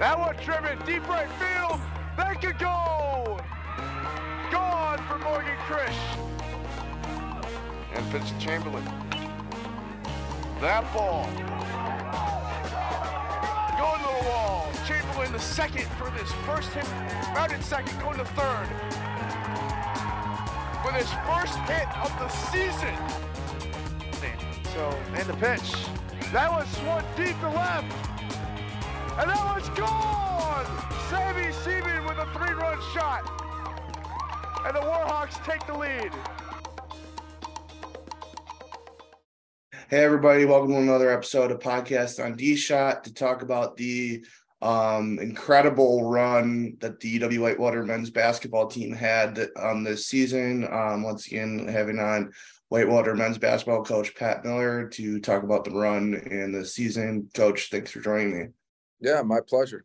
That one driven deep right field. That could go. Gone for Morgan Krish. And Vincent Chamberlain. That ball. Going to the wall. Chamberlain the second for this first hit. Rounded second, going to third. For this first hit of the season. So, and the pitch. That was swung deep to left. And that one's gone! Sammy Seaman with a three-run shot. And the Warhawks take the lead. Hey everybody, welcome to another episode of podcast on D Shot to talk about the um, incredible run that the UW Whitewater men's basketball team had um, this season. Um, once again, having on Whitewater men's basketball coach Pat Miller to talk about the run and the season. Coach, thanks for joining me. Yeah, my pleasure.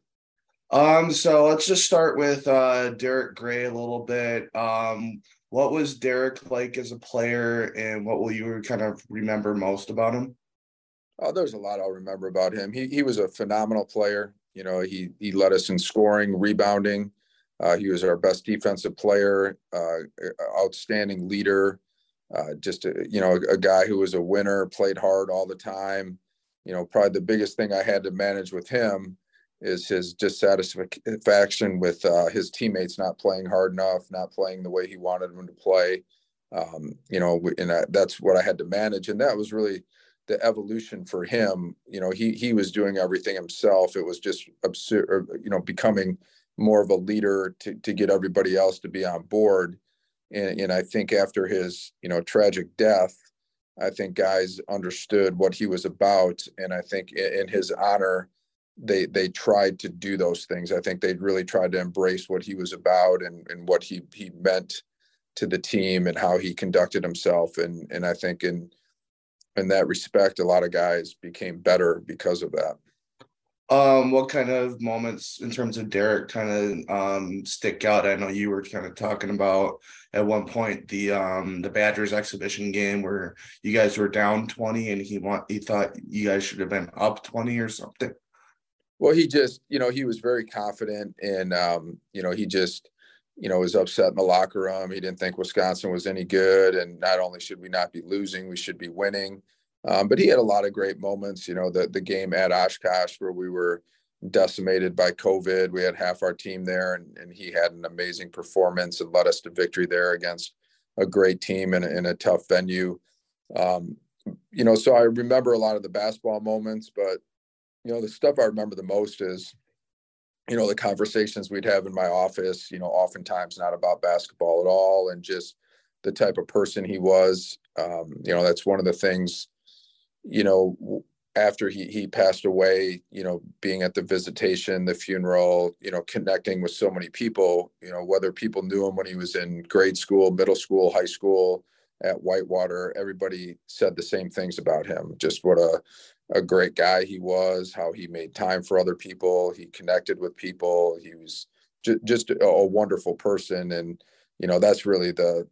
Um, so let's just start with uh Derek Gray a little bit. Um, what was Derek like as a player, and what will you kind of remember most about him? Oh, there's a lot I'll remember about him. He he was a phenomenal player. You know, he he led us in scoring, rebounding. Uh, he was our best defensive player, uh, outstanding leader. Uh, just a, you know, a, a guy who was a winner, played hard all the time. You know, probably the biggest thing I had to manage with him is his dissatisfaction with uh, his teammates not playing hard enough, not playing the way he wanted them to play. Um, you know, and I, that's what I had to manage, and that was really the evolution for him. You know, he he was doing everything himself. It was just absurd, you know, becoming more of a leader to to get everybody else to be on board. And, and I think after his you know tragic death, I think guys understood what he was about, and I think in, his honor, they they tried to do those things. I think they really tried to embrace what he was about and and what he he meant to the team and how he conducted himself. And and I think in in that respect, a lot of guys became better because of that. Um, what kind of moments in terms of Derek kind of um, stick out? I know you were kind of talking about at one point the um, the Badgers exhibition game where you guys were down twenty and he want he thought you guys should have been up twenty or something. Well, he just you know he was very confident and um, you know he just you know was upset in the locker room. He didn't think Wisconsin was any good, and not only should we not be losing, we should be winning. Um, but he had a lot of great moments. You know, the the game at Oshkosh where we were decimated by COVID. We had half our team there, and, and he had an amazing performance and led us to victory there against a great team in in a tough venue. Um, you know, so I remember a lot of the basketball moments, but you know, the stuff I remember the most is, you know, the conversations we'd have in my office. You know, oftentimes not about basketball at all, and just the type of person he was. Um, you know, that's one of the things you know, after he he passed away, you know, being at the visitation, the funeral, you know, connecting with so many people, you know, whether people knew him when he was in grade school, middle school, high school, at Whitewater, everybody said the same things about him. Just what a a great guy he was, how he made time for other people, he connected with people, he was just just a, a wonderful person and you know, that's really the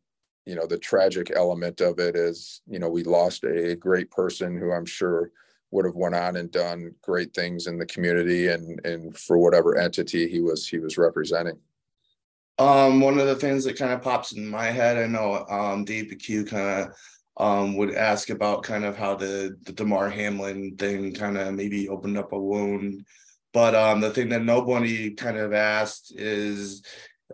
you know the tragic element of it is you know we lost a great person who i'm sure would have went on and done great things in the community and and for whatever entity he was he was representing. Um one of the things that kind of pops in my head i know um McHugh kind of um would ask about kind of how the the damar hamlin thing kind of maybe opened up a wound. But um the thing that nobody kind of asked is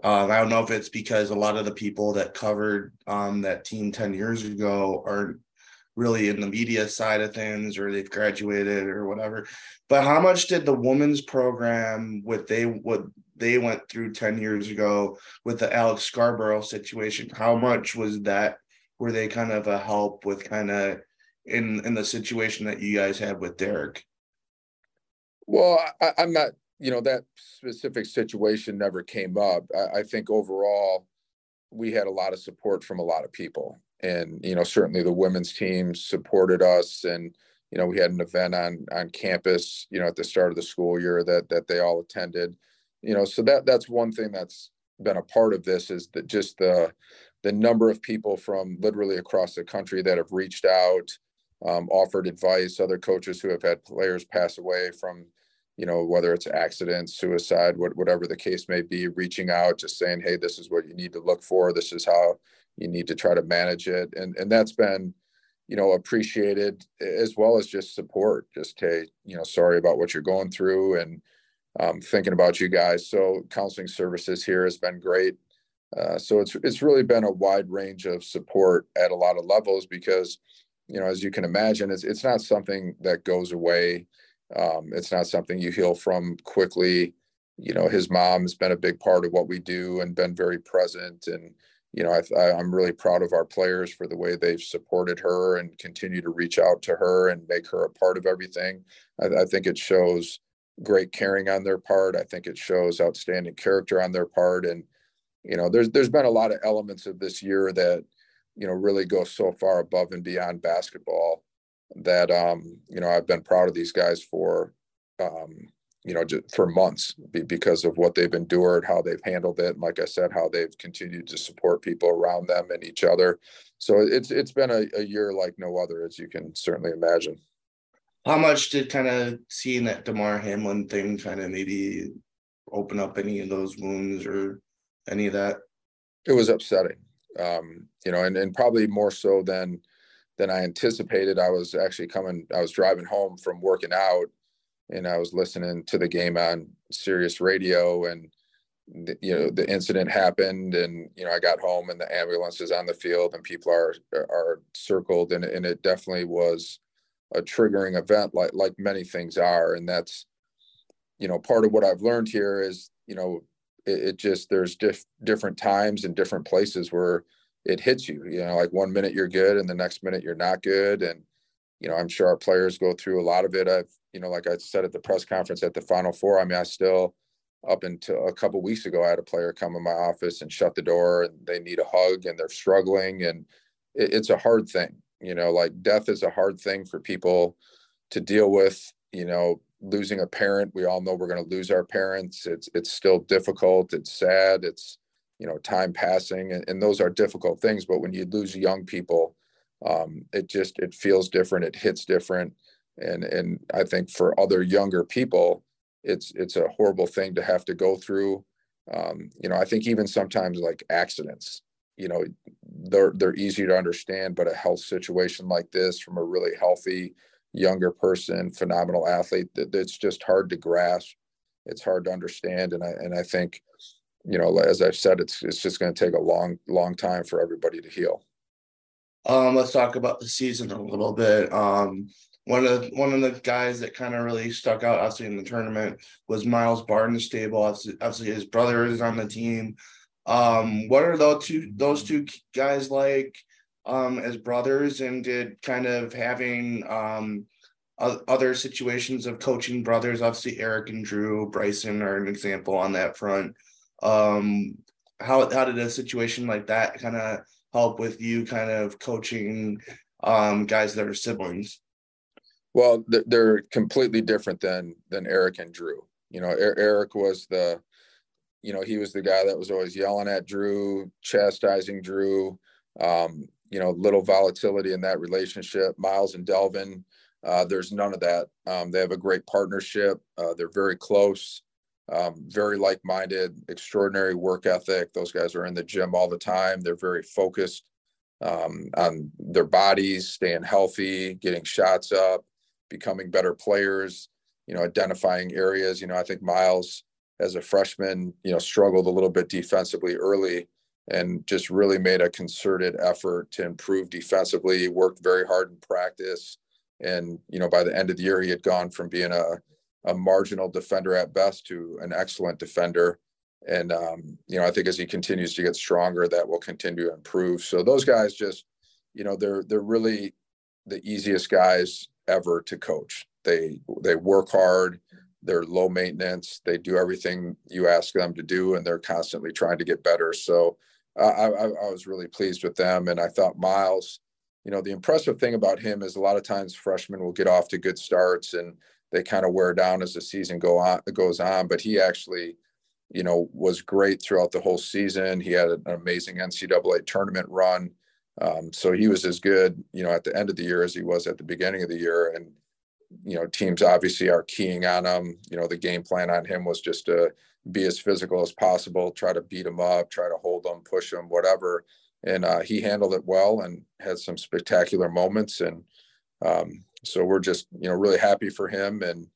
um, I don't know if it's because a lot of the people that covered um, that team 10 years ago aren't really in the media side of things or they've graduated or whatever. But how much did the women's program what they what they went through 10 years ago with the Alex Scarborough situation, how much was that were they kind of a help with kind of in in the situation that you guys had with Derek? Well, I, I'm not you know that specific situation never came up. I, I, think overall we had a lot of support from a lot of people. And you know certainly the women's team supported us. And you know we had an event on on campus you know at the start of the school year that that they all attended. You know so that that's one thing that's been a part of this is that just the the number of people from literally across the country that have reached out um, offered advice other coaches who have had players pass away from you know, whether it's accidents, suicide, what, whatever the case may be, reaching out, just saying, hey, this is what you need to look for. This is how you need to try to manage it. And, and that's been, you know, appreciated as well as just support. Just, hey, you know, sorry about what you're going through and um, thinking about you guys. So counseling services here has been great. Uh, so it's it's really been a wide range of support at a lot of levels because, you know, as you can imagine, it's it's not something that goes away um, it's not something you heal from quickly. You know, his mom has been a big part of what we do and been very present. And, you know, I, I'm really proud of our players for the way they've supported her and continue to reach out to her and make her a part of everything. I, I think it shows great caring on their part. I think it shows outstanding character on their part. And, you know, there's there's been a lot of elements of this year that, you know, really go so far above and beyond basketball that um, you know I've been proud of these guys for um, you know just for months because of what they've endured, how they've handled it, and like I said, how they've continued to support people around them and each other. So it's it's been a, a year like no other, as you can certainly imagine. How much did kind of seeing that Damar Hamlin thing kind of maybe open up any of those wounds or any of that? It was upsetting, um, you know, and, and probably more so than than I anticipated. I was actually coming, I was driving home from working out and I was listening to the game on Sirius radio and the, you know the incident happened and you know I got home and the ambulance is on the field and people are are circled and, and it definitely was a triggering event like like many things are and that's you know part of what I've learned here is you know it, it just there's diff, different times and different places where it hits you. You know, like one minute you're good and the next minute you're not good. And, you know, I'm sure our players go through a lot of it. I've, you know, like I said at the press conference at the Final Four, I mean, I still, up until a couple weeks ago, I had a player come in my office and shut the door and they need a hug and they're struggling. And it, it's a hard thing, you know, like death is a hard thing for people to deal with, you know, losing a parent. We all know we're going to lose our parents. It's, it's still difficult. It's sad. It's, you know time passing and, and those are difficult things but when you lose young people um, it just it feels different it hits different. And and i think for other younger people it's it's a horrible thing to have to go through. Um, you know i think even sometimes like accidents you know they're they're easy to understand but a health situation like this from a really healthy younger person phenomenal athlete that, that's just hard to grasp. It's hard to understand and i and i think you know, as I've said, it's it's just going to take a long, long time for everybody to heal. Um, let's talk about the season a little bit. Um, one of the, one of the guys that kind of really stuck out, obviously in the tournament, was Miles Barnstable. Obviously, obviously, his brother is on the team. Um, what are those two those two guys like um, as brothers, and did kind of having um, other situations of coaching brothers? Obviously, Eric and Drew Bryson are an example on that front. Um, how how did a situation like that kind of help with you kind of coaching um, guys that are siblings? Well, they're completely different than than Eric and Drew. You know, Eric was the, you know, he was the guy that was always yelling at Drew, chastising Drew. Um, you know, little volatility in that relationship. Miles and Delvin, uh, there's none of that. Um, they have a great partnership. Uh, they're very close um, very like-minded, extraordinary work ethic. Those guys are in the gym all the time. They're very focused um, on their bodies, staying healthy, getting shots up, becoming better players. You know, identifying areas. You know, I think Miles, as a freshman, you know, struggled a little bit defensively early, and just really made a concerted effort to improve defensively. Worked very hard in practice, and you know, by the end of the year, he had gone from being a a marginal defender at best to an excellent defender. And um, you know, I think as he continues to get stronger, that will continue to improve. So those guys just, you know, they're they're really the easiest guys ever to coach. They they work hard, they're low maintenance, they do everything you ask them to do, and they're constantly trying to get better. So I, I, I was really pleased with them, and I thought Miles. You know, the impressive thing about him is a lot of times freshmen will get off to good starts and they kind of wear down as the season go on goes on. But he actually, you know, was great throughout the whole season. He had an amazing NCAA tournament run. Um, so he was as good, you know, at the end of the year as he was at the beginning of the year. And you know, teams obviously are keying on him. You know, the game plan on him was just to be as physical as possible, try to beat him up, try to hold him, push him, whatever. And uh, he handled it well and had some spectacular moments. And um, so we're just, you know, really happy for him and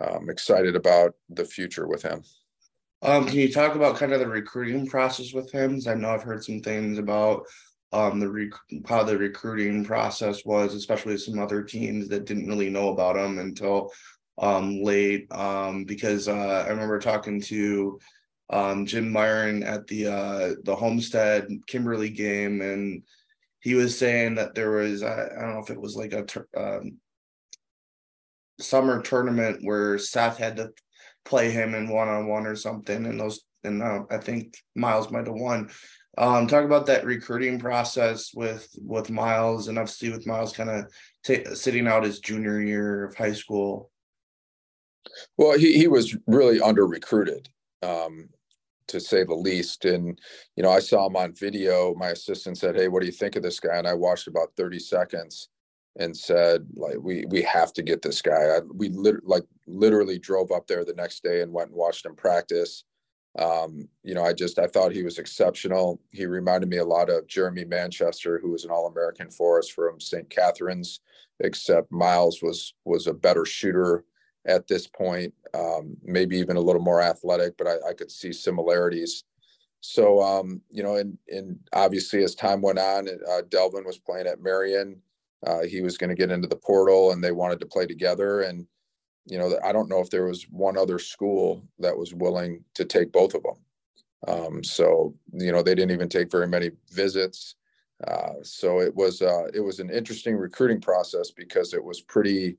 um, excited about the future with him. Um, can you talk about kind of the recruiting process with him? I know I've heard some things about um, the rec- how the recruiting process was, especially some other teams that didn't really know about him until um, late. Um, because uh, I remember talking to um, Jim Myron at the uh, the Homestead Kimberly game, and he was saying that there was I, I don't know if it was like a um, summer tournament where Seth had to play him in one on one or something, and those and uh, I think Miles might have won. Um, talk about that recruiting process with with Miles, and obviously with Miles kind of t- sitting out his junior year of high school. Well, he he was really under recruited, um, to say the least. And you know, I saw him on video. My assistant said, "Hey, what do you think of this guy?" And I watched about thirty seconds and said, "Like, we we have to get this guy." I, we lit- like literally drove up there the next day and went and watched him practice um, you know, I just I thought he was exceptional. He reminded me a lot of Jeremy Manchester, who was an All-American for us from St. Catherine's, except Miles was was a better shooter at this point, um, maybe even a little more athletic, but I, I could see similarities. So, um, you know, and and obviously as time went on, uh, Delvin was playing at Marian. Uh, he was going to get into the portal, and they wanted to play together. And you know, I don't know if there was one other school that was willing to take both of them. Um, so, you know, they didn't even take very many visits. Uh, so it was uh, it was an interesting recruiting process because it was pretty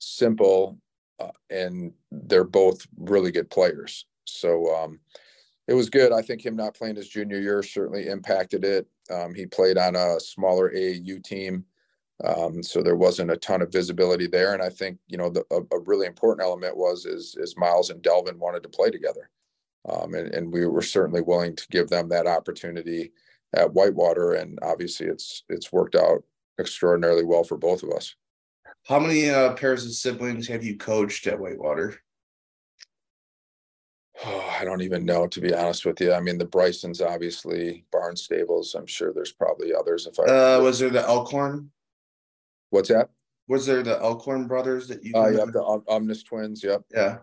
simple, uh, and they're both really good players. So um, it was good. I think him not playing his junior year certainly impacted it. Um, he played on a smaller AAU team um, so there wasn't a ton of visibility there. And I think, you know, the, a, a, really important element was is, is Miles and Delvin wanted to play together. Um, and, and we were certainly willing to give them that opportunity at Whitewater. And obviously it's, it's worked out extraordinarily well for both of us. How many uh, pairs of siblings have you coached at Whitewater? Oh, I don't even know, to be honest with you. I mean, the Brysons, obviously, Barnstables. I'm sure there's probably others. If I uh, was there the Elkhorn? What's that? Was there the Elkhorn brothers that you? Oh, uh, yep, the um, Omnis twins. Yep. Yeah.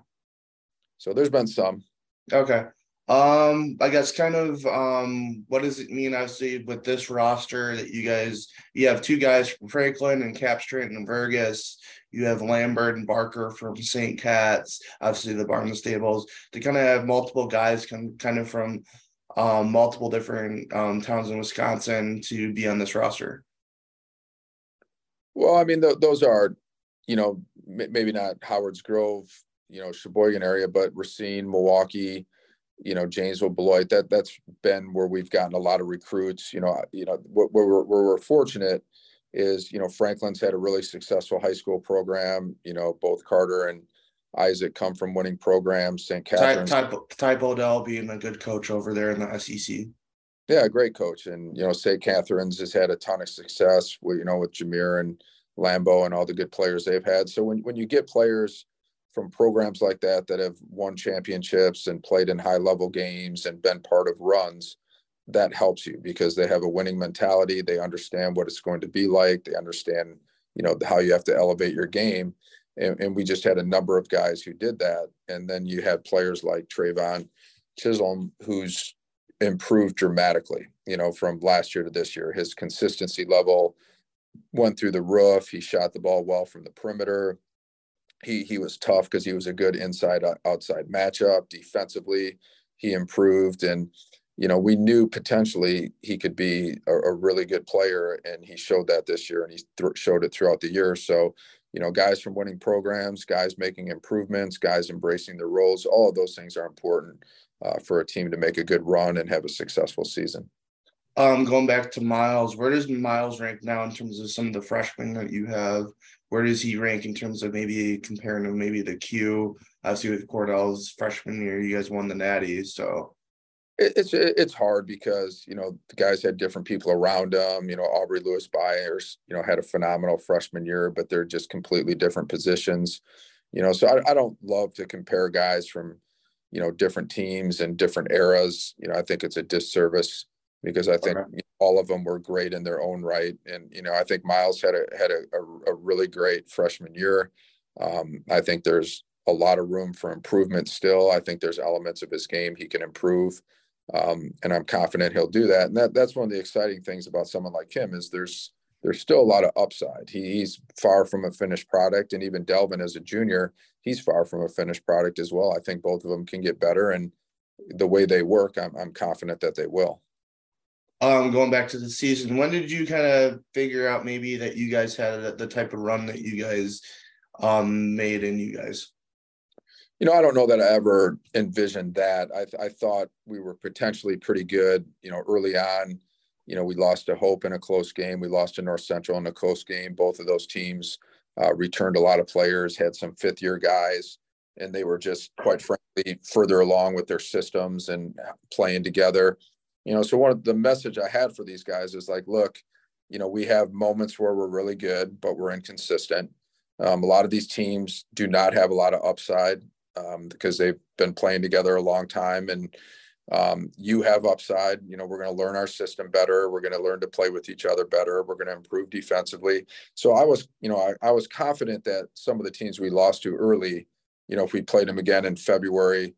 So there's been some. Okay. Um, I guess kind of um, what does it mean? Obviously, with this roster that you guys, you have two guys from Franklin and Capstrand and Vergas. You have Lambert and Barker from St. Cat's. Obviously, the Barnstables. To kind of have multiple guys come kind of from um, multiple different um, towns in Wisconsin to be on this roster. Well, I mean, th- those are, you know, m- maybe not Howard's Grove, you know, Sheboygan area, but Racine, Milwaukee, you know, Janesville, Beloit. That that's been where we've gotten a lot of recruits. You know, you know, where we're, where we're fortunate is, you know, Franklin's had a really successful high school program. You know, both Carter and Isaac come from winning programs. St. Catherine's. Ty, Ty, Ty Bodell being a good coach over there in the SEC. Yeah, great coach, and you know, St. Catherine's has had a ton of success with you know with Jameer and Lambo and all the good players they've had. So when when you get players from programs like that that have won championships and played in high level games and been part of runs, that helps you because they have a winning mentality. They understand what it's going to be like. They understand you know how you have to elevate your game. And, and we just had a number of guys who did that. And then you had players like Trayvon Chisholm, who's improved dramatically, you know, from last year to this year. His consistency level went through the roof. He shot the ball well from the perimeter. He he was tough because he was a good inside uh, outside matchup. Defensively, he improved, and you know we knew potentially he could be a, a really good player, and he showed that this year, and he th- showed it throughout the year. So you know, guys from winning programs, guys making improvements, guys embracing their roles, all of those things are important uh, for a team to make a good run and have a successful season. Um, going back to Miles, where does Miles rank now in terms of some of the freshmen that you have? Where does he rank in terms of maybe comparing to maybe the Q? Obviously, with Quardell's freshman year, you guys won the Natty. So, it's it's hard because you know the guys had different people around them. You know, Aubrey Lewis Byers, you know, had a phenomenal freshman year, but they're just completely different positions. You know, so I, I don't love to compare guys from you know different teams and different eras. You know, I think it's a disservice because I think okay. all of them were great in their own right. And you know, I think Miles had a had a, a, a really great freshman year. Um, I think there's a lot of room for improvement still. I think there's elements of his game he can improve um, and I'm confident he'll do that. And that that's one of the exciting things about someone like him is there's there's still a lot of upside. He, he's far from a finished product, and even Delvin as a junior, he's far from a finished product as well. I think both of them can get better, and the way they work, I'm I'm confident that they will. Um, going back to the season, when did you kind of figure out maybe that you guys had the type of run that you guys um made in you guys? you know, I don't know that I ever envisioned that. I, I thought we were potentially pretty good, you know, early on. You know, we lost to Hope in a close game. We lost to North Central in a close game. Both of those teams uh, returned a lot of players, had some fifth year guys, and they were just quite frankly further along with their systems and playing together. You know, so one of the message I had for these guys is like, look, you know, we have moments where we're really good, but we're inconsistent. Um, a lot of these teams do not have a lot of upside um, because they've been playing together a long time and um, you have upside. You know, we're going to learn our system better. We're going to learn to play with each other better. We're going to improve defensively. So I was, you know, I, I was confident that some of the teams we lost to early, you know, if we played them again in February,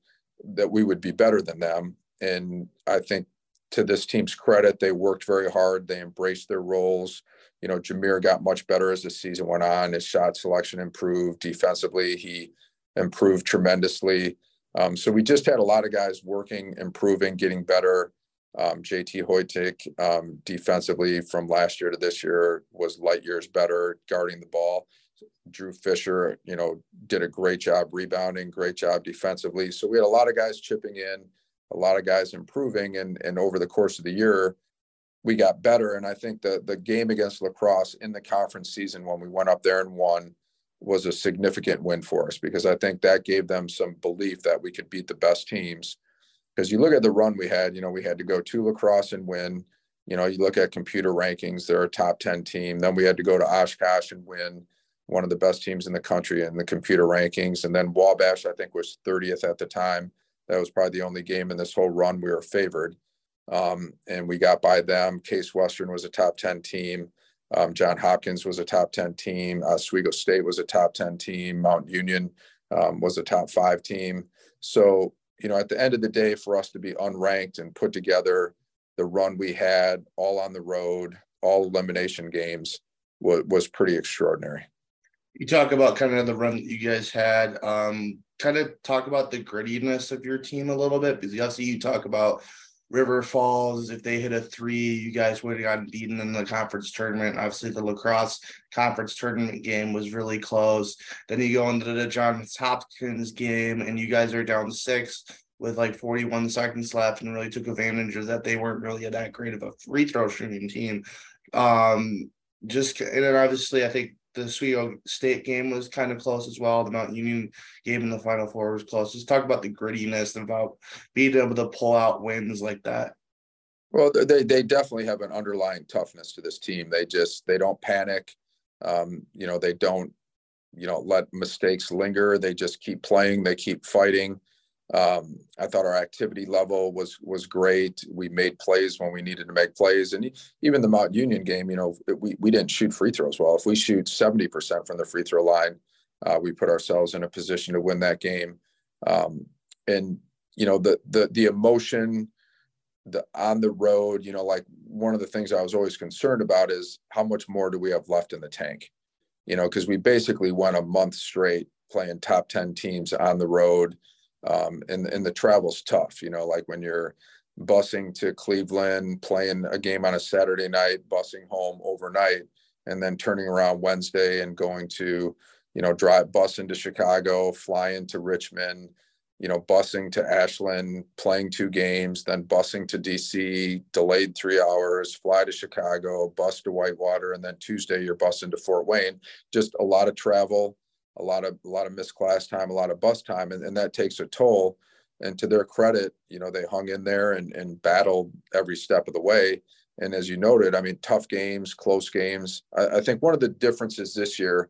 that we would be better than them. And I think to this team's credit, they worked very hard. They embraced their roles. You know, Jameer got much better as the season went on. His shot selection improved defensively. He improved tremendously. Um, so we just had a lot of guys working, improving, getting better. Um, JT Hoytik um, defensively from last year to this year was light years better guarding the ball. Drew Fisher, you know, did a great job rebounding, great job defensively. So we had a lot of guys chipping in, a lot of guys improving, and and over the course of the year, we got better. And I think the the game against La Crosse in the conference season when we went up there and won was a significant win for us because I think that gave them some belief that we could beat the best teams. Because you look at the run we had, you know, we had to go to La Crosse and win. You know, you look at computer rankings, they're a top 10 team. Then we had to go to Oshkosh and win one of the best teams in the country in the computer rankings. And then Wabash, I think, was 30th at the time. That was probably the only game in this whole run we were favored. Um, and we got by them. Case Western was a top 10 team. Um, John Hopkins was a top 10 team. Oswego State was a top 10 team. Mount Union um, was a top five team. So, you know, at the end of the day, for us to be unranked and put together the run we had all on the road, all elimination games was, was pretty extraordinary. You talk about kind of the run that you guys had. Um, kind of talk about the grittiness of your team a little bit because obviously you talk about River Falls, if they hit a three, you guys would have gotten beaten in the conference tournament. Obviously, the La Crosse conference tournament game was really close. Then you go into the Johns Hopkins game, and you guys are down six with like 41 seconds left, and really took advantage of that. They weren't really that great of a free throw shooting team. Um, just and then obviously, I think the Oswego State game was kind of close as well. The Mount Union game in the Final Four was close. Just talk about the grittiness and about being able to pull out wins like that. Well, they they definitely have an underlying toughness to this team. They just they don't panic. Um, you know, they don't you know let mistakes linger. They just keep playing. They keep fighting. Um, I thought our activity level was was great. We made plays when we needed to make plays, and even the Mount Union game, you know, we we didn't shoot free throws well. If we shoot seventy percent from the free throw line, uh, we put ourselves in a position to win that game. Um, and you know, the the the emotion, the on the road, you know, like one of the things I was always concerned about is how much more do we have left in the tank? You know, because we basically went a month straight playing top ten teams on the road um, and and the travel's tough. You know, like when you're busing to Cleveland, playing a game on a Saturday night, busing home overnight, and then turning around Wednesday and going to, you know, drive bus into Chicago, fly into Richmond, you know, busing to Ashland, playing two games, then busing to DC, delayed three hours, fly to Chicago, bus to Whitewater, and then Tuesday you're busing to Fort Wayne. Just a lot of travel a lot of a lot of missed class time, a lot of bus time, and, and that takes a toll. And to their credit, you know, they hung in there and, and battled every step of the way. And as you noted, I mean, tough games, close games. I, I think one of the differences this year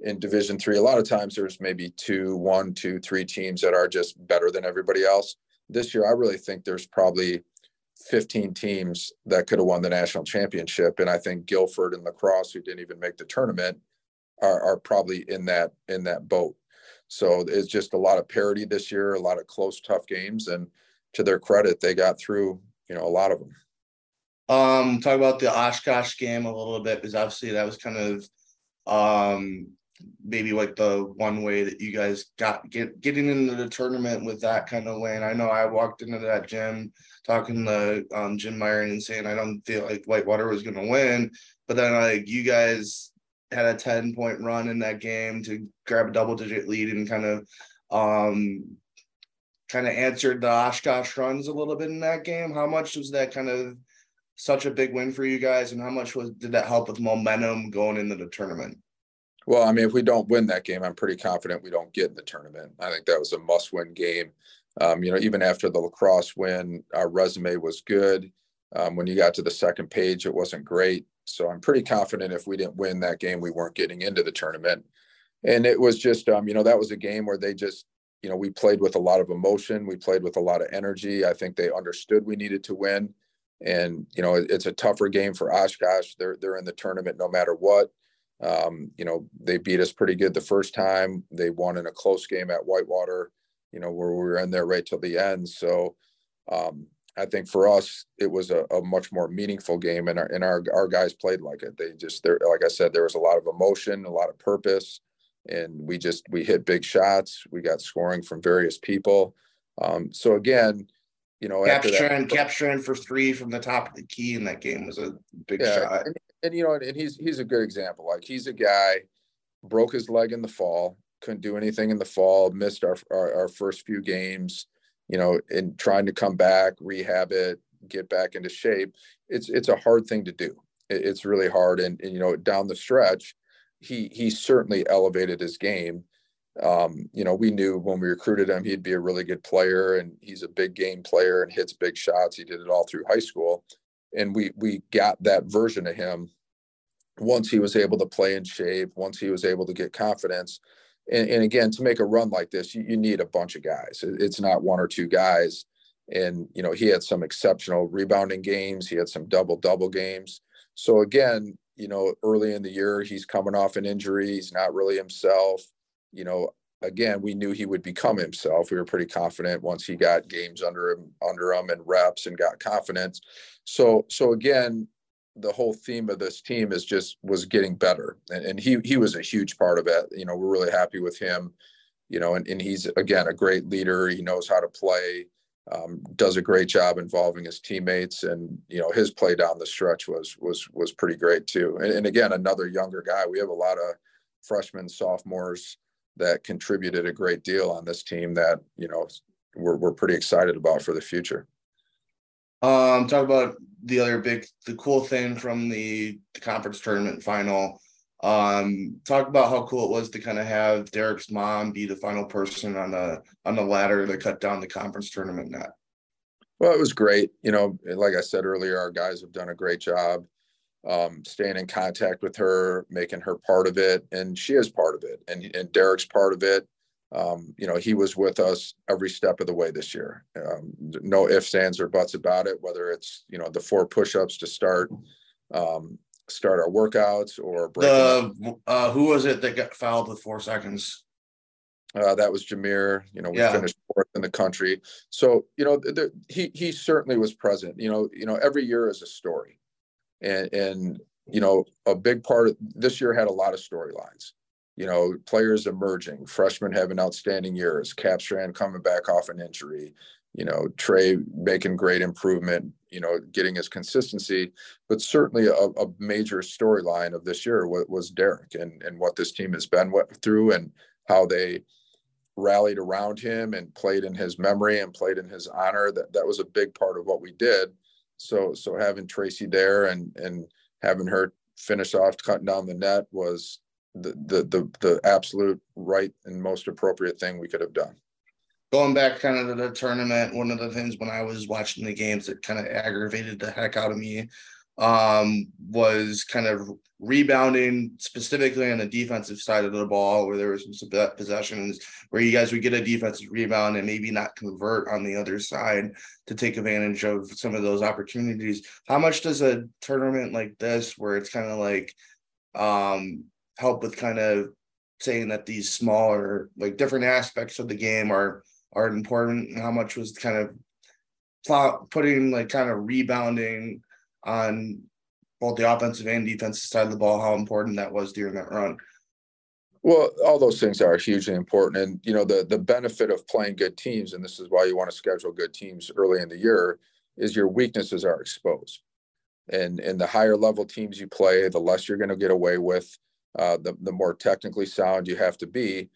in Division three, a lot of times there's maybe two, one, two, three teams that are just better than everybody else. This year, I really think there's probably 15 teams that could have won the national championship. And I think Guilford and La Crosse, who didn't even make the tournament, are, are probably in that in that boat. So it's just a lot of parity this year, a lot of close, tough games, and to their credit, they got through you know a lot of them. Um, talk about the Oshkosh game a little bit because obviously that was kind of um maybe like the one way that you guys got get getting into the tournament with that kind of win. I know I walked into that gym talking to um, Jim Myron and saying I don't feel like Whitewater was going to win, but then like you guys had a 10 point run in that game to grab a double digit lead and kind of um kind of answered the Oshkosh runs a little bit in that game. How much was that kind of such a big win for you guys and how much was did that help with momentum going into the tournament? Well, I mean, if we don't win that game, I'm pretty confident we don't get in the tournament. I think that was a must win game. Um, you know, even after the La Crosse win, our resume was good. Um, when you got to the second page, it wasn't great. So I'm pretty confident if we didn't win that game, we weren't getting into the tournament. And it was just, um, you know, that was a game where they just, you know, we played with a lot of emotion. We played with a lot of energy. I think they understood we needed to win. And, you know, it's a tougher game for Oshkosh. They're, they're in the tournament no matter what. Um, you know, they beat us pretty good the first time. They won in a close game at Whitewater, you know, where we were in there right till the end. So, um, I think for us, it was a, a, much more meaningful game, and our and our our guys played like it. They just there, like I said, there was a lot of emotion, a lot of purpose, and we just we hit big shots. We got scoring from various people. Um, so again, you know, capturing capturing for three from the top of the key in that game was a big yeah, shot. And, and you know, and he's he's a good example. Like he's a guy broke his leg in the fall, couldn't do anything in the fall, missed our our, our first few games you know, and trying to come back, rehab it, get back into shape. It's it's a hard thing to do. It's really hard, and, and you know, down the stretch, he he certainly elevated his game. Um, you know, we knew when we recruited him he'd be a really good player, and he's a big game player and hits big shots. He did it all through high school, and we we got that version of him once he was able to play in shape, once he was able to get confidence and, and again, to make a run like this, you, you need a bunch of guys. It's not one or two guys. And you know, he had some exceptional rebounding games. He had some double double games. So again, you know, early in the year, he's coming off an injury. He's not really himself. You know, again, we knew he would become himself. We were pretty confident once he got games under him, under him, and reps and got confidence. So, so again, the whole theme of this team is just was getting better. And, and he he was a huge part of it. You know we're really happy with him you know and, and he's again a great leader. He knows how to play um, does a great job involving his teammates. And you know his play down the stretch was was was pretty great too. And, and again another younger guy. We have a lot of freshmen sophomores that contributed a great deal on this team that you know we're, we're pretty excited about for the future. Um, talk about the other big, the cool thing from the, the conference tournament final. Um, talk about how cool it was to kind of have Derek's mom be the final person on the on the ladder to cut down the conference tournament net. Well, it was great. You know, like I said earlier, our guys have done a great job um, staying in contact with her, making her part of it, and she is part of it, and and Derek's part of it um, you know, he was with us every step of the way this year. Um, no ifs, ands, or buts about it. Whether it's you know the four push-ups to start um, start our workouts or the uh, who was it that got fouled with four seconds? Uh, that was Jameer. You know, we yeah. finished fourth in the country. So you know, the, he he certainly was present. You know, you know, every year is a story, and and you know, a big part of this year had a lot of storylines you know, players emerging, freshmen having outstanding years, Capstrand coming back off an injury, you know, Trey making great improvement, you know, getting his consistency. But certainly a, a major storyline of this year was, was, Derek and, and what this team has been through and how they rallied around him and played in his memory and played in his honor. That that was a big part of what we did. So so having Tracy there and and having her finish off cutting down the net was the, the the absolute right and most appropriate thing we could have done. going back kind of to the tournament, one of the things when I was watching the games that kind of aggravated the heck out of me um, was kind of rebounding specifically on the defensive side of the ball where there was some possessions where you guys would get a defensive rebound and maybe not convert on the other side to take advantage of some of those opportunities how much does a tournament like this where it's kind of like um help with kind of saying that these smaller like different aspects of the game are are important and how much was kind of putting like kind of rebounding on both the offensive and defensive side of the ball, how important that was during that run. Well, all those things are hugely important. And, you know, the the benefit of playing good teams, and this is why you want to schedule good teams early in the year, is your weaknesses are exposed. And and the higher level teams you play, the less you're going to get away with, uh, the, the more technically sound you have to be.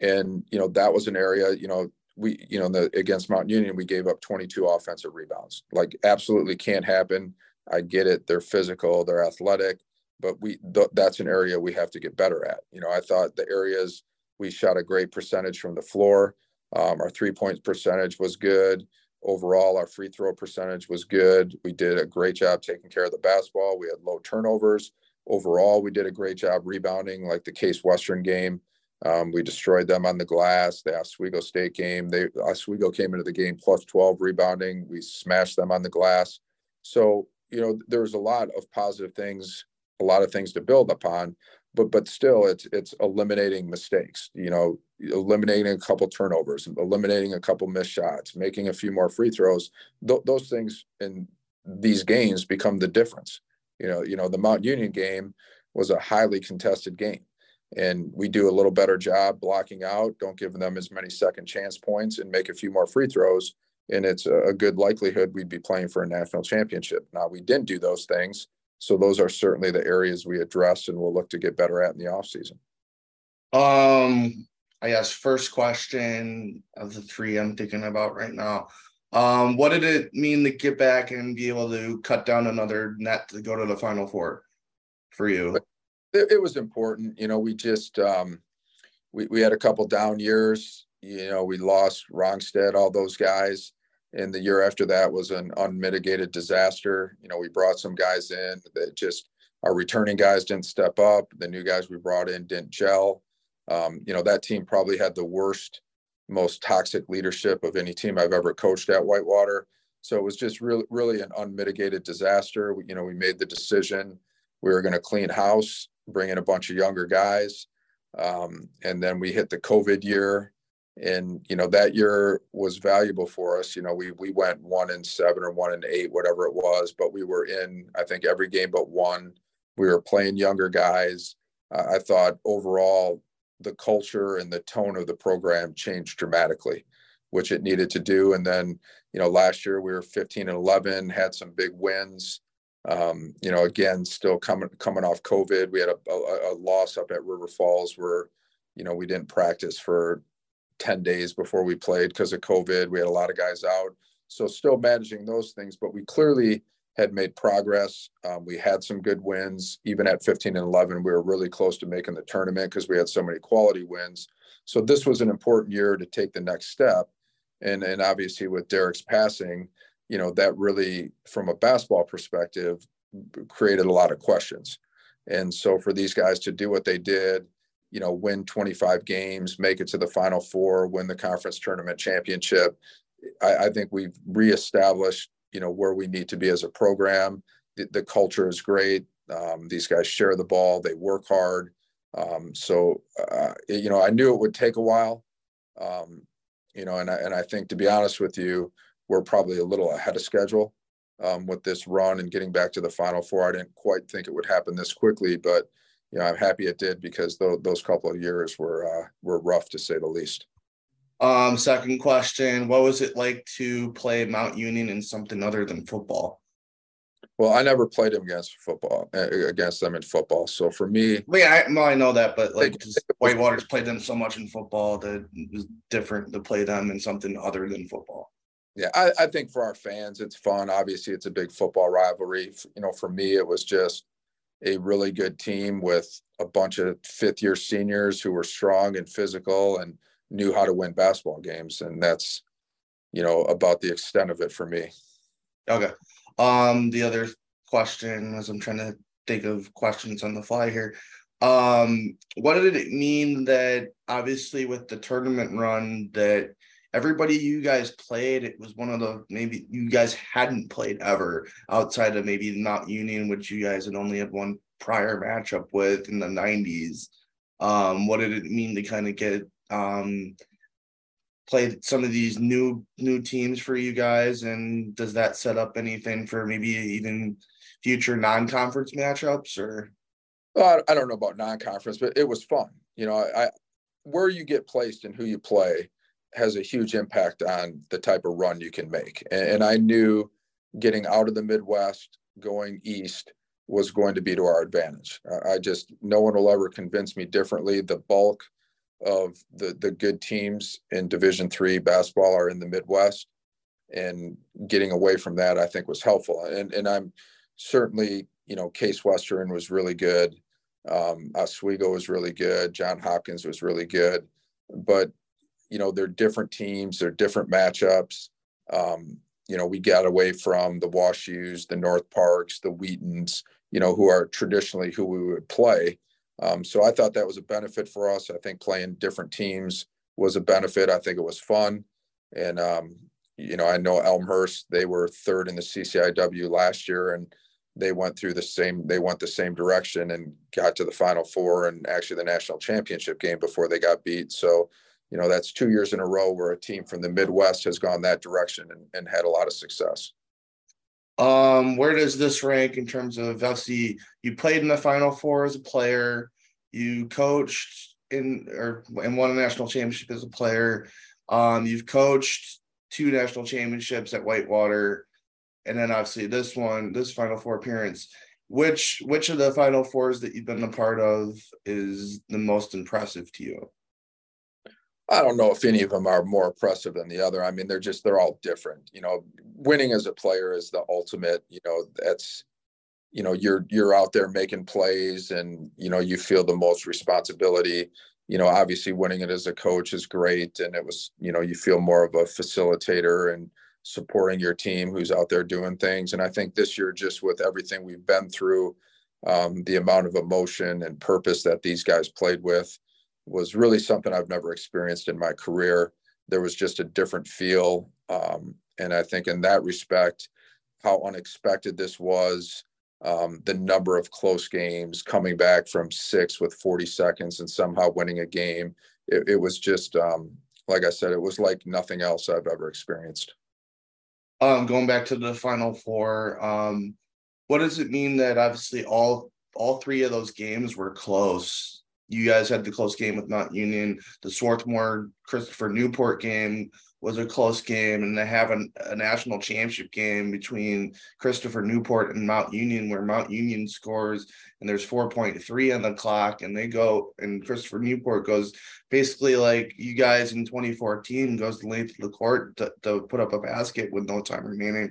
And, you know, that was an area, you know, we, you know, the against Mount Union, we gave up 22 offensive rebounds. Like absolutely can't happen. I get it. They're physical, they're athletic, but we th- that's an area we have to get better at. You know, I thought the areas we shot a great percentage from the floor. Um, our three point percentage was good. Overall, our free throw percentage was good. We did a great job taking care of the basketball. We had low turnovers. Overall, we did a great job rebounding, like the Case Western game. Um, we destroyed them on the glass. The Oswego State game, they Oswego came into the game plus 12 rebounding. We smashed them on the glass. So you know there's a lot of positive things a lot of things to build upon but but still it's it's eliminating mistakes you know eliminating a couple turnovers eliminating a couple missed shots making a few more free throws Th- those things in these games become the difference you know you know the mount union game was a highly contested game and we do a little better job blocking out don't give them as many second chance points and make a few more free throws and it's a good likelihood we'd be playing for a national championship. Now, we didn't do those things. So those are certainly the areas we address and we'll look to get better at in the offseason. Um, I guess first question of the three I'm thinking about right now. Um, what did it mean to get back and be able to cut down another net to go to the final four for you? It, it was important. You know, we just um we, we had a couple down years you know, we lost Rongstead, all those guys. And the year after that was an unmitigated disaster. You know, we brought some guys in that just our returning guys didn't step up. The new guys we brought in didn't gel. Um, you know, that team probably had the worst, most toxic leadership of any team I've ever coached at Whitewater. So it was just really, really an unmitigated disaster. We, you know, we made the decision we were going to clean house, bring in a bunch of younger guys. Um, and then we hit the COVID year and you know that year was valuable for us you know we we went one and seven or one and eight whatever it was but we were in i think every game but one we were playing younger guys uh, i thought overall the culture and the tone of the program changed dramatically which it needed to do and then you know last year we were 15 and 11 had some big wins um, you know again still coming coming off covid we had a, a, a loss up at river falls where you know we didn't practice for 10 days before we played because of COVID. We had a lot of guys out. So still managing those things, but we clearly had made progress. Um, we had some good wins. Even at 15 and 11, we were really close to making the tournament because we had so many quality wins. So this was an important year to take the next step. And, and obviously with Derek's passing, you know, that really, from a basketball perspective, created a lot of questions. And so for these guys to do what they did, you know, win 25 games, make it to the final four, win the conference tournament championship. I, I think we've reestablished, you know, where we need to be as a program. The, the culture is great. Um, these guys share the ball, they work hard. Um, so, uh, you know, I knew it would take a while. Um, you know, and I, and I think to be honest with you, we're probably a little ahead of schedule um, with this run and getting back to the final four. I didn't quite think it would happen this quickly, but you know, I'm happy it did because those, those couple of years were uh, were rough to say the least. Um, second question: What was it like to play Mount Union in something other than football? Well, I never played them against football against them in football. So for me, well, yeah, I, well, I know that, but like Whitewater's played them so much in football that it was different to play them in something other than football. Yeah, I, I think for our fans, it's fun. Obviously, it's a big football rivalry. You know, for me, it was just a really good team with a bunch of fifth year seniors who were strong and physical and knew how to win basketball games, and that's you know about the extent of it for me. Okay. Um, the other question, as I'm trying to think of questions on the fly here, um, what did it mean that obviously with the tournament run that everybody you guys played, it was one of the maybe you guys hadn't played ever outside of maybe Mount Union, which you guys had only had one prior matchup with in the 90s. Um, what did it mean to kind of get um played some of these new new teams for you guys? And does that set up anything for maybe even future non-conference matchups or? Well, I don't know about non-conference but it was fun. You know I where you get placed and who you play has a huge impact on the type of run you can make. And, and I knew getting out of the Midwest going east was going to be to our advantage. I just no one will ever convince me differently. The bulk of the the good teams in Division three basketball are in the Midwest, and getting away from that I think was helpful. And and I'm certainly you know Case Western was really good, um, Oswego was really good, John Hopkins was really good, but you know they're different teams, they're different matchups. Um, you know we got away from the WashU's, the North Parks, the Wheatons, you know who are traditionally who we would play um, so I thought that was a benefit for us. I think playing different teams was a benefit. I think it was fun. And, um, you know, I know Elmhurst, they were third in the CCIW last year and they went through the same, they went the same direction and got to the final four and actually the national championship game before they got beat. So, you know, that's two years in a row where a team from the Midwest has gone that direction and, and had a lot of success. Um, where does this rank in terms of FC? You played in the Final Four as a player. You coached in or and won a national championship as a player. Um, you've coached two national championships at Whitewater, and then obviously this one, this Final Four appearance. Which which of the Final Fours that you've been a part of is the most impressive to you? I don't know if any of them are more impressive than the other. I mean, they're just they're all different. You know, winning as a player is the ultimate. You know, that's you know you're you're out there making plays, and you know you feel the most responsibility. You know, obviously winning it as a coach is great, and it was you know you feel more of a facilitator and supporting your team who's out there doing things. And I think this year, just with everything we've been through, um, the amount of emotion and purpose that these guys played with was really something I've never experienced in my career. There was just a different feel. Um, and I think in that respect, how unexpected this was, um, the number of close games coming back from six with 40 seconds and somehow winning a game. It, it was just, um, like I said, it was like nothing else I've ever experienced. Um, going back to the final four, um, what does it mean that obviously all all three of those games were close? You guys had the close game with Mount Union. The Swarthmore Christopher Newport game was a close game, and they have a, a, national championship game between Christopher Newport and Mount Union, where Mount Union scores and there's 4.3 on the clock, and they go and Christopher Newport goes basically like you guys in 2014 goes the length of the court to, to put up a basket with no time remaining.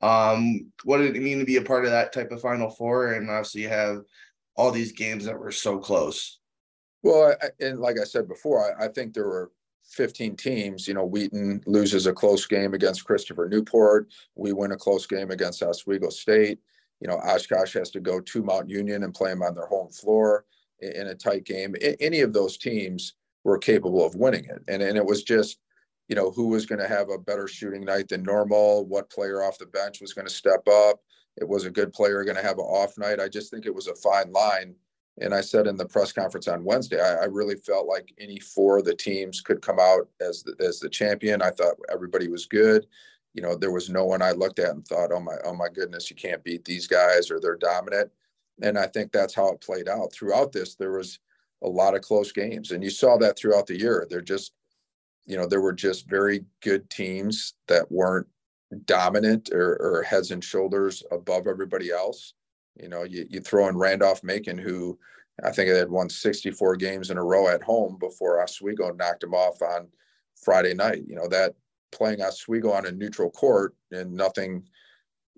Um, what did it mean to be a part of that type of Final Four? And obviously, you have all these games that were so close. Well, I, and like I said before, I, I, think there were 15 teams. You know, Wheaton loses a close game against Christopher Newport. We win a close game against Oswego State. You know, Oshkosh has to go to Mount Union and play them on their home floor in, in a tight game. I, any of those teams were capable of winning it. And, and it was just, you know, who was going to have a better shooting night than normal? What player off the bench was going to step up? It was a good player going to have an off night. I just think it was a fine line and I said in the press conference on Wednesday, I, I, really felt like any four of the teams could come out as the, as the champion. I thought everybody was good. You know, there was no one I looked at and thought, oh my, oh my goodness, you can't beat these guys or they're dominant. And I think that's how it played out throughout this. There was a lot of close games, and you saw that throughout the year. They're just, you know, there were just very good teams that weren't dominant or, or heads and shoulders above everybody else you know, you, you throw in Randolph Macon, who I think they had won 64 games in a row at home before Oswego knocked him off on Friday night. You know, that playing Oswego on a neutral court and nothing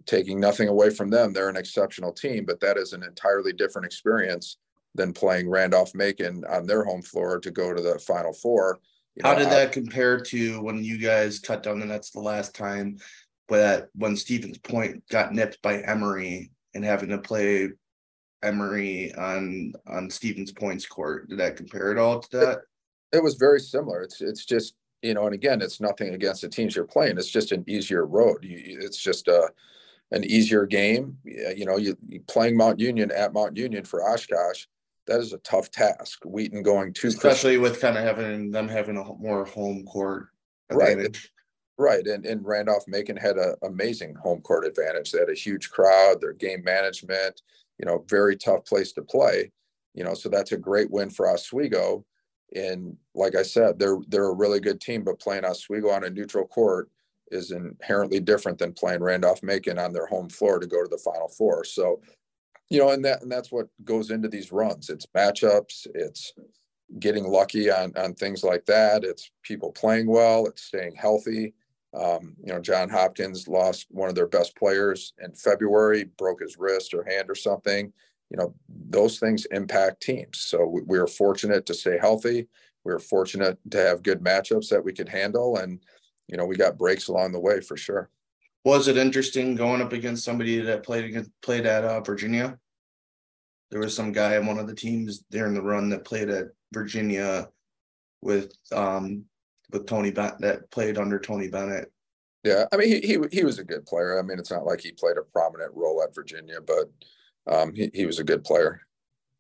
taking nothing away from them. They're an exceptional team, but that is an entirely different experience than playing Randolph Macon on their home floor to go to the final four. How know, did that compare to when you guys cut down the nets the last time? But when Stevens Point got nipped by Emory and having to play Emory on on Stevens Point's court, did that compare at all to that? It, it was very similar. It's it's just you know, and again, it's nothing against the teams you're playing. It's just an easier road. You, it's just a an easier game. You know, you, playing Mount Union at Mount Union for Oshkosh that is a tough task. Wheaton going to especially with kind of having them having a more home court advantage. Right. Right. And and Randolph Macon had an amazing home court advantage. They had a huge crowd, their game management, you know, very tough place to play. You know, so that's a great win for Oswego. And like I said, they're they're a really good team, but playing Oswego on a neutral court is inherently different than playing Randolph Macon on their home floor to go to the Final Four. So you know, and that and that's what goes into these runs. It's matchups, it's getting lucky on on things like that. It's people playing well, it's staying healthy. Um, you know, John Hopkins lost one of their best players in February, broke his wrist or hand or something. You know, those things impact teams. So we, we are fortunate to stay healthy. We are fortunate to have good matchups that we could handle, and you know, we got breaks along the way for sure was it interesting going up against somebody that played against, played at uh, Virginia? There was some guy on one of the teams during the run that played at Virginia with um with Tony Bennett that played under Tony Bennett. Yeah, I mean he he he was a good player. I mean it's not like he played a prominent role at Virginia, but um he, he was a good player.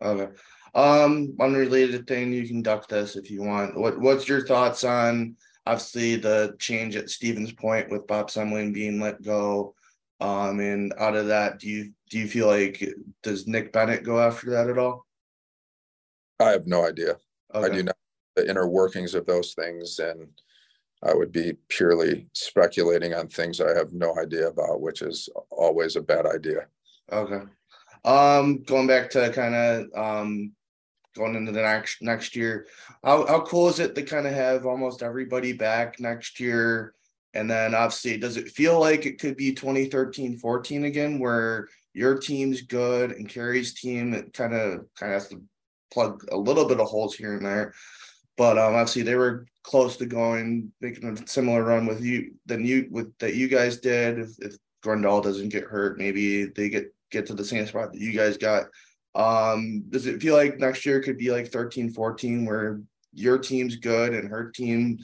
Okay. Um unrelated thing, you can duck this if you want. What what's your thoughts on obviously the change at Stevens Point with Bob Semling being let go. Um, and out of that, do you do you feel like does Nick Bennett go after that at all? I have no idea. Okay. I do not the inner workings of those things, and I would be purely speculating on things I have no idea about, which is always a bad idea. Okay. Um, going back to kind of um going into the next next year. How how cool is it to kind of have almost everybody back next year? And then obviously, does it feel like it could be 2013 14 again, where your team's good and Carey's team kind of kind of has to plug a little bit of holes here and there. But um, obviously, they were close to going making a similar run with you than you with that you guys did. If, if Grundahl doesn't get hurt, maybe they get get to the same spot that you guys got. Um, does it feel like next year could be like 13, 14, where your team's good and her team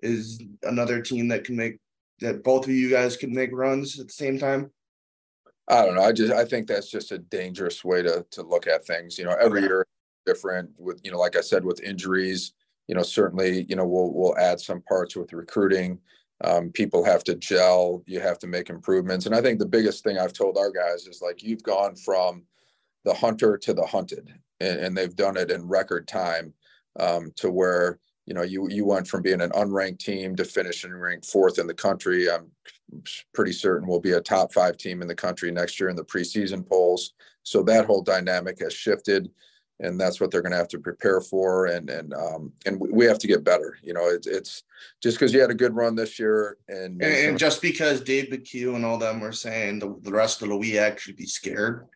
is another team that can make that both of you guys can make runs at the same time? I don't know. I just I think that's just a dangerous way to to look at things. You know, every okay. year different with you know, like I said, with injuries. You know, certainly, you know, we'll we'll add some parts with recruiting. Um, people have to gel. You have to make improvements. And I think the biggest thing I've told our guys is like you've gone from the hunter to the hunted, and, and they've done it in record time um, to where you know you you went from being an unranked team to finishing ranked fourth in the country. I'm pretty certain we'll be a top five team in the country next year in the preseason polls. So that whole dynamic has shifted, and that's what they're going to have to prepare for. And and um, and we have to get better. You know, it's it's just because you had a good run this year, and and, and just because Dave McHugh and all them were saying the, the rest of the WIAC should be scared.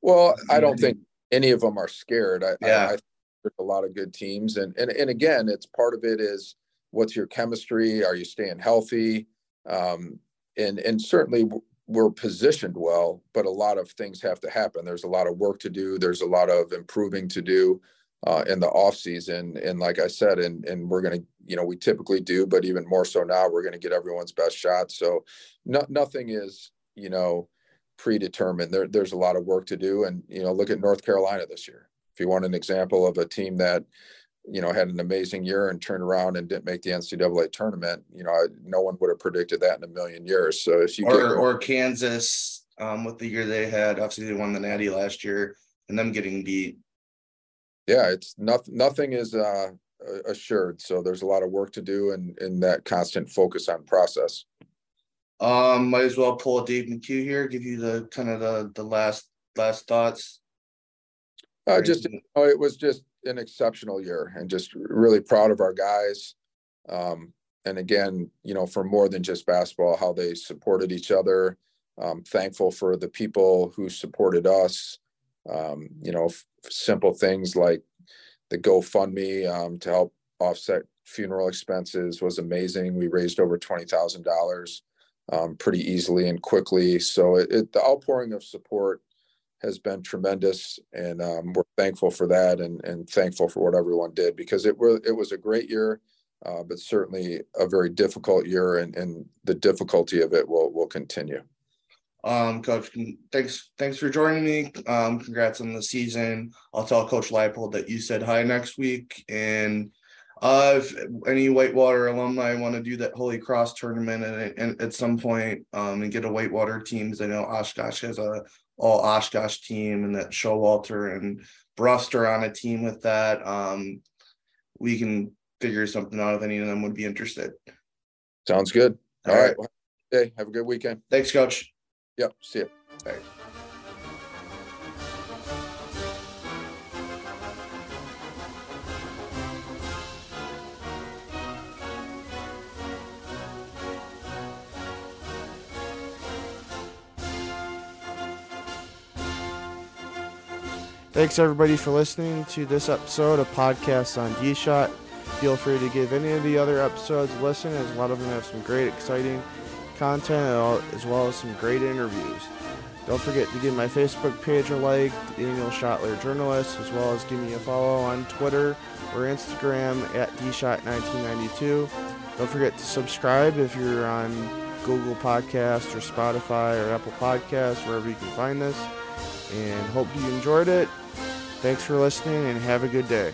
Well, I don't think any of them are scared. I, yeah. I, I there's a lot of good teams, and and and again, it's part of it is what's your chemistry? Are you staying healthy? Um, and and certainly we're positioned well, but a lot of things have to happen. There's a lot of work to do. There's a lot of improving to do uh, in the off season. And like I said, and and we're gonna, you know, we typically do, but even more so now, we're gonna get everyone's best shot. So no, nothing is, you know, predetermined. There, there's a lot of work to do. And, you know, look at North Carolina this year. If you want an example of a team that, you know, had an amazing year and turned around and didn't make the NCAA tournament, you know, no one would have predicted that in a million years. So if you or, get or Kansas um, with the year they had, obviously they won the Natty last year and them getting beat. Yeah, it's nothing. Nothing is uh, assured. So there's a lot of work to do, and in that constant focus on process. Um, might as well pull a Dave McHugh here, give you the kind of the the last last thoughts. Uh, just oh, it was just an exceptional year, and just really proud of our guys. Um, and again, you know, for more than just basketball, how they supported each other. Um, thankful for the people who supported us. Um, you know, f- simple things like the GoFundMe um, to help offset funeral expenses was amazing. We raised over twenty thousand dollars um, pretty easily and quickly. So it, it, the outpouring of support has been tremendous, and um, we're thankful for that, and and thankful for what everyone did because it was it was a great year, uh, but certainly a very difficult year, and and the difficulty of it will will continue. Um, coach, thanks, thanks for joining me. Um, congrats on the season. I'll tell Coach Leipold that you said hi next week. And uh, if any Whitewater alumni want to do that Holy Cross tournament and at some point, um, and get a Whitewater team, teams, I know Oshkosh has a all Oshkosh team, and that Showalter and Bruster on a team with that. Um, we can figure something out if any of them would be interested. Sounds good. All, All right. right. Hey, have a good weekend. Thanks, Coach. Yep. See you. Bye. Thanks everybody for listening to this episode of Podcasts on D Shot. Feel free to give any of the other episodes a listen, as a lot of them have some great, exciting content as well as some great interviews. Don't forget to give my Facebook page a like, Daniel Schottler Journalist, as well as give me a follow on Twitter or Instagram at dshot1992. Don't forget to subscribe if you're on Google Podcast or Spotify or Apple Podcasts, wherever you can find this. And hope you enjoyed it. Thanks for listening and have a good day.